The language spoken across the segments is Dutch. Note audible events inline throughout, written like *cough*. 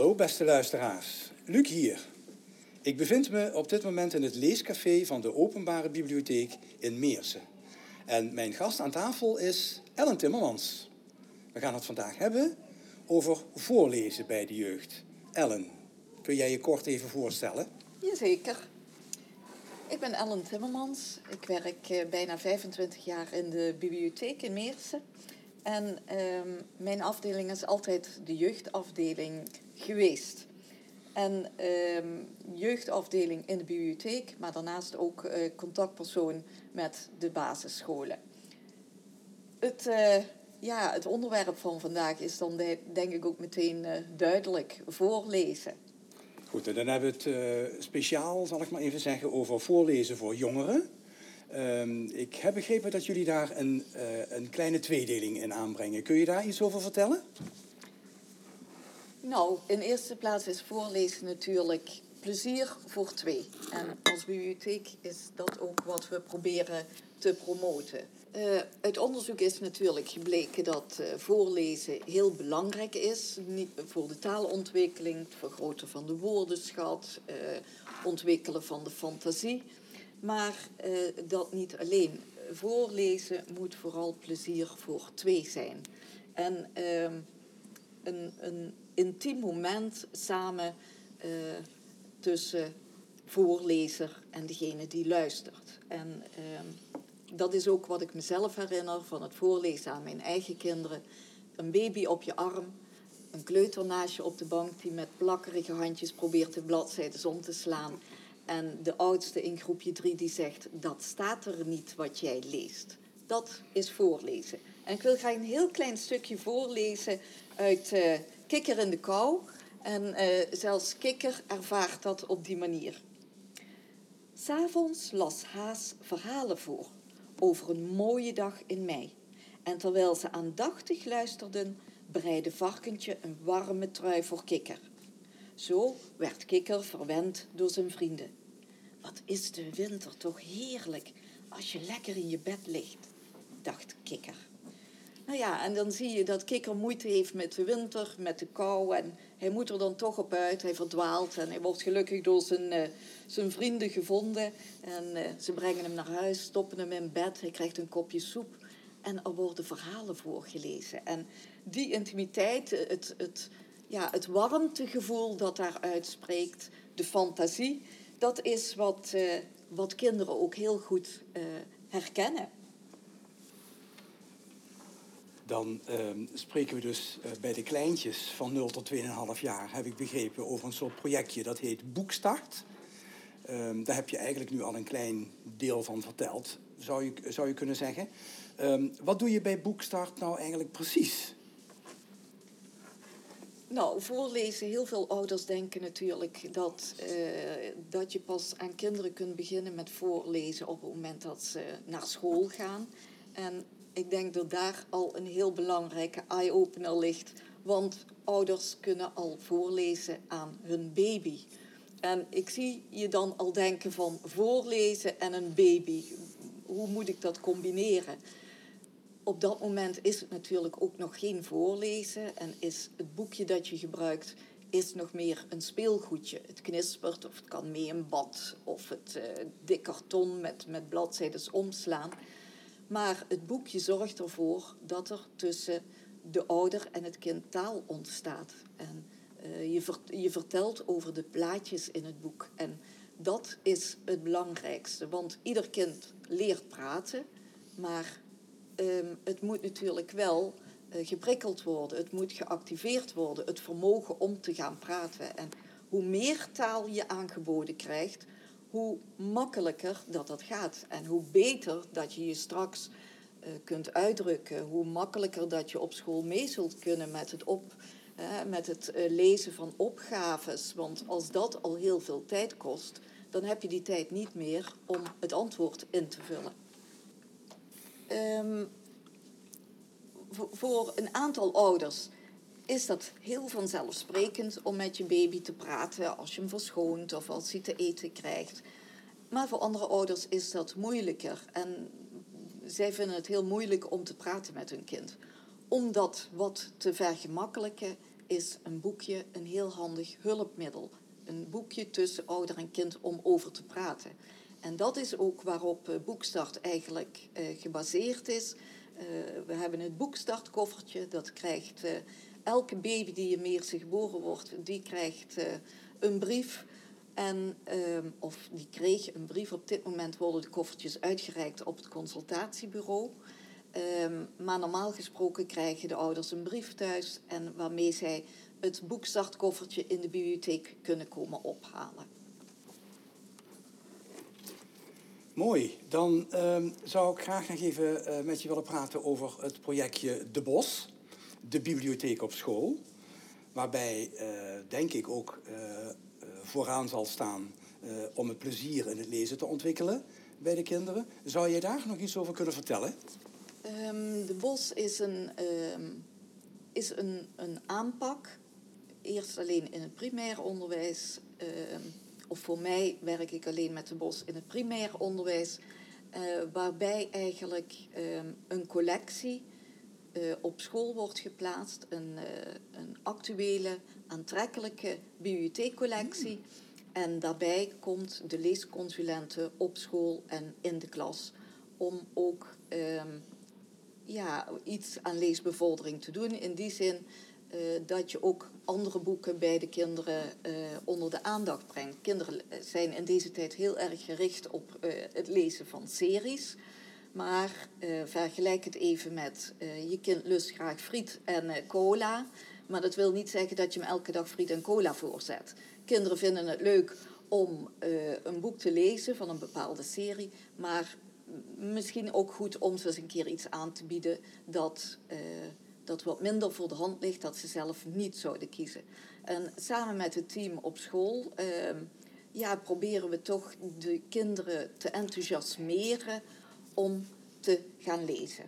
Hallo beste luisteraars, Luc hier. Ik bevind me op dit moment in het leescafé van de Openbare Bibliotheek in Meersen. En mijn gast aan tafel is Ellen Timmermans. We gaan het vandaag hebben over voorlezen bij de jeugd. Ellen, kun jij je kort even voorstellen? Jazeker. Ik ben Ellen Timmermans. Ik werk eh, bijna 25 jaar in de bibliotheek in Meersen. En ehm, mijn afdeling is altijd de jeugdafdeling geweest. En ehm, jeugdafdeling in de bibliotheek, maar daarnaast ook eh, contactpersoon met de basisscholen. Het, eh, ja, het onderwerp van vandaag is dan de- denk ik ook meteen eh, duidelijk: voorlezen. Goed, en dan hebben we het speciaal, zal ik maar even zeggen, over voorlezen voor jongeren. Ehm, ik heb begrepen dat jullie daar een, een kleine tweedeling in aanbrengen. Kun je daar iets over vertellen? Nou, in eerste plaats is voorlezen natuurlijk plezier voor twee. En als bibliotheek is dat ook wat we proberen te promoten. Eh, uit onderzoek is natuurlijk gebleken dat eh, voorlezen heel belangrijk is. Voor de taalontwikkeling, het vergroten van de woordenschat, eh, ontwikkelen van de fantasie. Maar dat niet alleen. Voorlezen moet vooral plezier voor twee zijn. En ehm, een, een intiem moment samen eh, tussen voorlezer en degene die luistert. En ehm, dat is ook wat ik mezelf herinner van het voorlezen aan mijn eigen kinderen. Een baby op je arm, een kleuter naast je op de bank die met plakkerige handjes probeert de bladzijden om te slaan. En de oudste in groepje drie die zegt, dat staat er niet wat jij leest. Dat is voorlezen. En ik wil graag een heel klein stukje voorlezen uit eh, Kikker in de Kou. En eh, zelfs Kikker ervaart dat op die manier. S'avonds las Haas verhalen voor over een mooie dag in mei. En terwijl ze aandachtig luisterden, bereidde Varkentje een warme trui voor Kikker. Zo werd Kikker verwend door zijn vrienden. Wat is de winter toch heerlijk als je lekker in je bed ligt, dacht Kikker. Nou ja, en dan zie je dat Kikker moeite heeft met de winter, met de kou. En hij moet er dan toch op uit. Hij verdwaalt en hij wordt gelukkig door zijn, eh, zijn vrienden gevonden. En eh, ze brengen hem naar huis, stoppen hem in bed. Hij krijgt een kopje soep. En er worden verhalen voorgelezen. En die intimiteit, eh, het, het, ja, het warmtegevoel dat daaruit spreekt, de fantasie, dat is wat, wat kinderen ook heel goed herkennen. Dan ehm, spreken we dus eh, bij de kleintjes van 0 tot 2,5 jaar, heb ik begrepen, over een soort projectje dat heet Boekstart. Ehm, daar heb je eigenlijk nu al een klein deel van verteld, zou je, zou je kunnen zeggen. Ehm, wat doe je bij Boekstart nou eigenlijk precies? Nou, voorlezen, heel veel ouders denken natuurlijk dat, eh, dat je pas aan kinderen kunt beginnen met voorlezen op het moment dat ze naar school gaan. En ik denk dat daar al een heel belangrijke eye-opener ligt. Want ouders kunnen al voorlezen aan hun baby. En ik zie je dan al denken van voorlezen en een baby. Hoe moet ik dat combineren? op dat moment is het natuurlijk ook nog geen voorlezen en is het boekje dat je gebruikt is nog meer een speelgoedje. Het knispert of het kan mee een bad of het eh, dik karton met, met bladzijden omslaan. Maar het boekje zorgt ervoor dat er tussen de ouder en het kind taal ontstaat. En eh, je, je vertelt over de plaatjes in het boek. En dat is het belangrijkste, want ieder kind leert praten, maar Ehm, het moet natuurlijk wel eh, geprikkeld worden. Het moet geactiveerd worden. Het vermogen om te gaan praten. En hoe meer taal je aangeboden krijgt, hoe makkelijker dat dat gaat. En hoe beter dat je je straks eh, kunt uitdrukken. Hoe makkelijker dat je op school mee zult kunnen met het, op, eh, met het eh, lezen van opgaves. Want als dat al heel veel tijd kost, dan heb je die tijd niet meer om het antwoord in te vullen. Ehm, voor- voor een aantal ouders is dat heel vanzelfsprekend om met je baby te praten als je hem verschoont of als hij te eten krijgt. Maar voor andere ouders is dat moeilijker en zij vinden het heel moeilijk om te praten met hun kind. Om dat wat te vergemakkelijken is een boekje een heel handig hulpmiddel. Een boekje tussen ouder en kind om over te praten. En dat is ook waarop eh, Boekstart eigenlijk uh, gebaseerd is. Uh, we hebben het boekstartkoffertje, dat krijgt elke baby die in Meersen geboren wordt, die krijgt een brief. En, ehm, of die kreeg een brief. Op dit moment worden de koffertjes uitgereikt op het consultatiebureau. Um, maar normaal gesproken krijgen de ouders een brief thuis en waarmee zij het boekstartkoffertje in de bibliotheek kunnen komen ophalen. Mooi. Dan um, zou ik graag nog even uh, met je willen praten over het projectje De Bos, de bibliotheek op school. Waarbij, uh, denk ik, ook uh, vooraan zal staan om het plezier in het lezen te ontwikkelen bij de kinderen. Zou je daar nog iets over kunnen vertellen? Um, de Bos is een, um, is een, een aanpak. Eerst alleen in het primair onderwijs. Um, of voor mij werk ik alleen met de Bos in het primair onderwijs. Waarbij eigenlijk een collectie uh, op school wordt geplaatst. Een, uh, een actuele, aantrekkelijke bibliotheekcollectie. En daarbij komt de leesconsulente op school en in de klas. Om ook ja, iets aan leesbevordering te doen. In die zin uh, dat je ook andere boeken bij de kinderen onder de aandacht brengt. Kinderen zijn in deze tijd heel erg gericht op het lezen van series. Maar vergelijk het even met je kind lust graag friet en cola. Maar dat wil niet zeggen dat je hem elke dag friet en cola voorzet. Kinderen vinden het leuk om een boek te lezen van een bepaalde serie. Maar misschien ook goed om ze eens een keer iets aan te bieden dat, dat wat minder voor de hand ligt, dat ze zelf niet zouden kiezen. En samen met het team op school uh, ja, proberen we toch de kinderen te enthousiasmeren om te gaan lezen.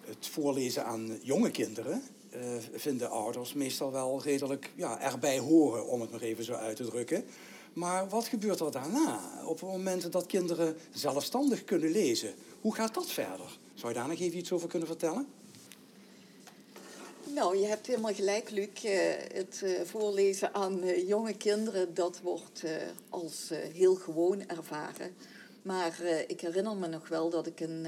Het voorlezen aan jonge kinderen uh, vinden ouders meestal wel redelijk ja, erbij horen, om het nog even zo uit te drukken. Maar wat gebeurt er daarna? Op het moment dat kinderen zelfstandig kunnen lezen, hoe gaat dat verder? Zou je daar nog even iets over kunnen vertellen? Nou, je hebt helemaal gelijk, Luc. Eh, het eh, voorlezen aan eh, jonge kinderen, dat wordt als heel gewoon ervaren. Maar ik herinner me nog wel dat ik een,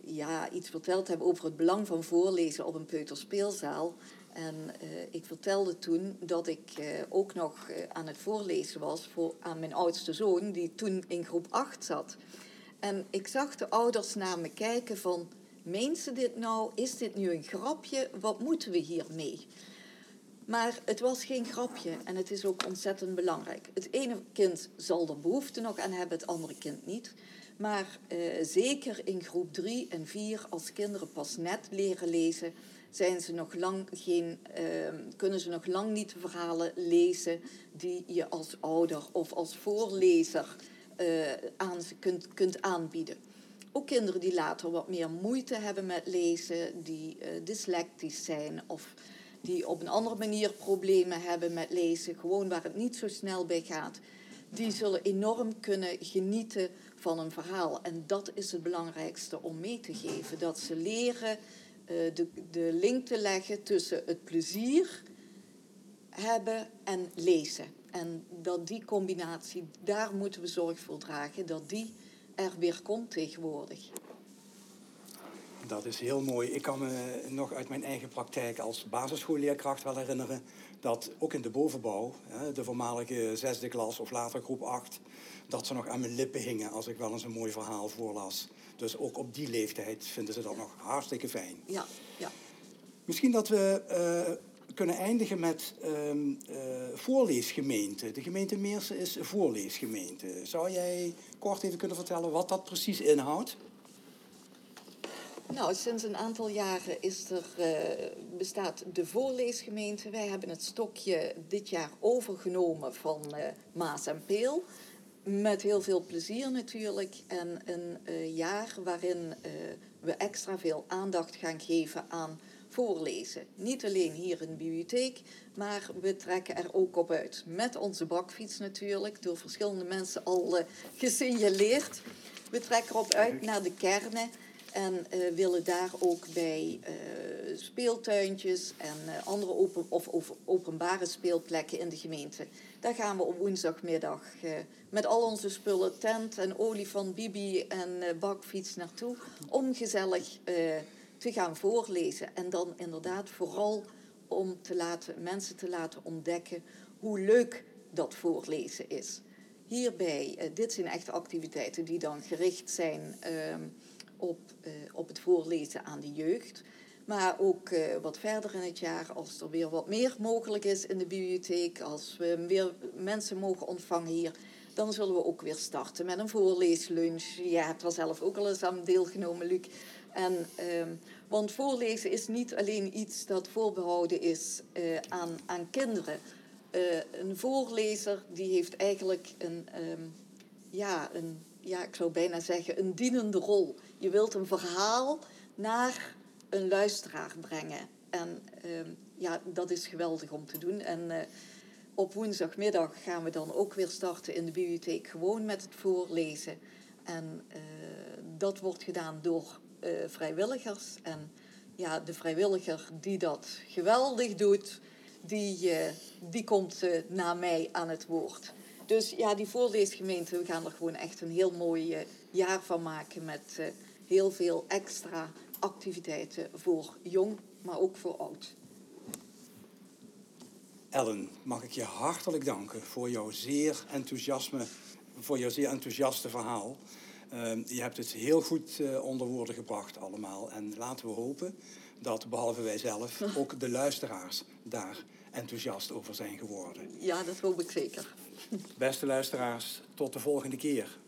ja, iets verteld heb over het belang van voorlezen op een peuterspeelzaal. En uh, ik vertelde toen dat ik ook nog aan het voorlezen was voor, aan mijn oudste zoon, die toen in groep 8 zat. En ik zag de ouders naar me kijken van, meent ze dit nou? Is dit nu een grapje? Wat moeten we hiermee? Maar het was geen grapje en het is ook ontzettend belangrijk. Het ene kind zal er behoefte nog aan hebben, het andere kind niet. Maar zeker in groep 3 en 4, als kinderen pas net leren lezen zijn ze nog lang geen, uh, kunnen ze nog lang niet verhalen lezen die je als ouder of als voorlezer uh, aan ze kunt, kunt aanbieden. Ook kinderen die later wat meer moeite hebben met lezen, die uh, dyslectisch zijn of die op een andere manier problemen hebben met lezen, gewoon waar het niet zo snel bij gaat, die zullen enorm kunnen genieten van een verhaal. En dat is het belangrijkste om mee te geven: dat ze leren eh, de, de link te leggen tussen het plezier hebben en lezen. En dat die combinatie, daar moeten we zorg voor dragen, dat die er weer komt tegenwoordig. Dat is heel mooi. Ik kan me nog uit mijn eigen praktijk als basisschoolleerkracht wel herinneren dat ook in de bovenbouw, de voormalige zesde klas of later groep 8, dat ze nog aan mijn lippen hingen als ik wel eens een mooi verhaal voorlas. Dus ook op die leeftijd vinden ze dat nog hartstikke fijn. Ja, ja. Misschien dat we uh, kunnen eindigen met uh, voorleesgemeente. De gemeente Meersen is voorleesgemeente. Zou jij kort even kunnen vertellen wat dat precies inhoudt? Nou, sinds een aantal jaren is er, uh, bestaat de voorleesgemeente. Wij hebben het stokje dit jaar overgenomen van uh, Maas en Peel. Met heel veel plezier natuurlijk. En een uh, jaar waarin we extra veel aandacht gaan geven aan voorlezen. Niet alleen hier in de bibliotheek, maar we trekken er ook op uit. Met onze bakfiets natuurlijk, door verschillende mensen al gesignaleerd. We trekken erop uit naar de kernen En uh, willen daar ook bij uh, speeltuintjes en uh, andere open, of, of, openbare speelplekken in de gemeente. Daar gaan we op woensdagmiddag met al onze spullen, tent en olifant, bibi en bakfiets naartoe. Om gezellig te gaan voorlezen. En dan inderdaad vooral om te laten, mensen te laten ontdekken hoe leuk dat voorlezen is. Hierbij, dit zijn echt activiteiten die dan gericht zijn ehm, op, uh, op het voorlezen aan de jeugd. Maar ook uh, wat verder in het jaar, als er weer wat meer mogelijk is in de bibliotheek, als we weer mensen mogen ontvangen hier, dan zullen we ook weer starten met een voorleeslunch. Je hebt er zelf ook al eens aan deelgenomen, Luc. En, uh, want voorlezen is niet alleen iets dat voorbehouden is uh, aan, aan kinderen. een voorlezer die heeft eigenlijk een, um, ja, een, ja, ik zou bijna zeggen, een dienende rol. Je wilt een verhaal naar een luisteraar brengen. En uh, ja, dat is geweldig om te doen. En uh, op woensdagmiddag gaan we dan ook weer starten in de bibliotheek gewoon met het voorlezen. En uh, dat wordt gedaan door vrijwilligers. En ja, de vrijwilliger die dat geweldig doet, die, die komt na mij aan het woord. Dus ja, die voorleesgemeente, we gaan er gewoon echt een heel mooi jaar van maken met heel veel extra activiteiten voor jong, maar ook voor oud. Ellen, mag ik je hartelijk danken voor jouw zeer enthousiasme, voor jouw zeer enthousiaste verhaal. Uh, je hebt het heel goed uh, onder woorden gebracht allemaal. En laten we hopen dat, behalve wij zelf, *laughs* ook de luisteraars daar enthousiast over zijn geworden. Ja, dat hoop ik zeker. Beste luisteraars, tot de volgende keer.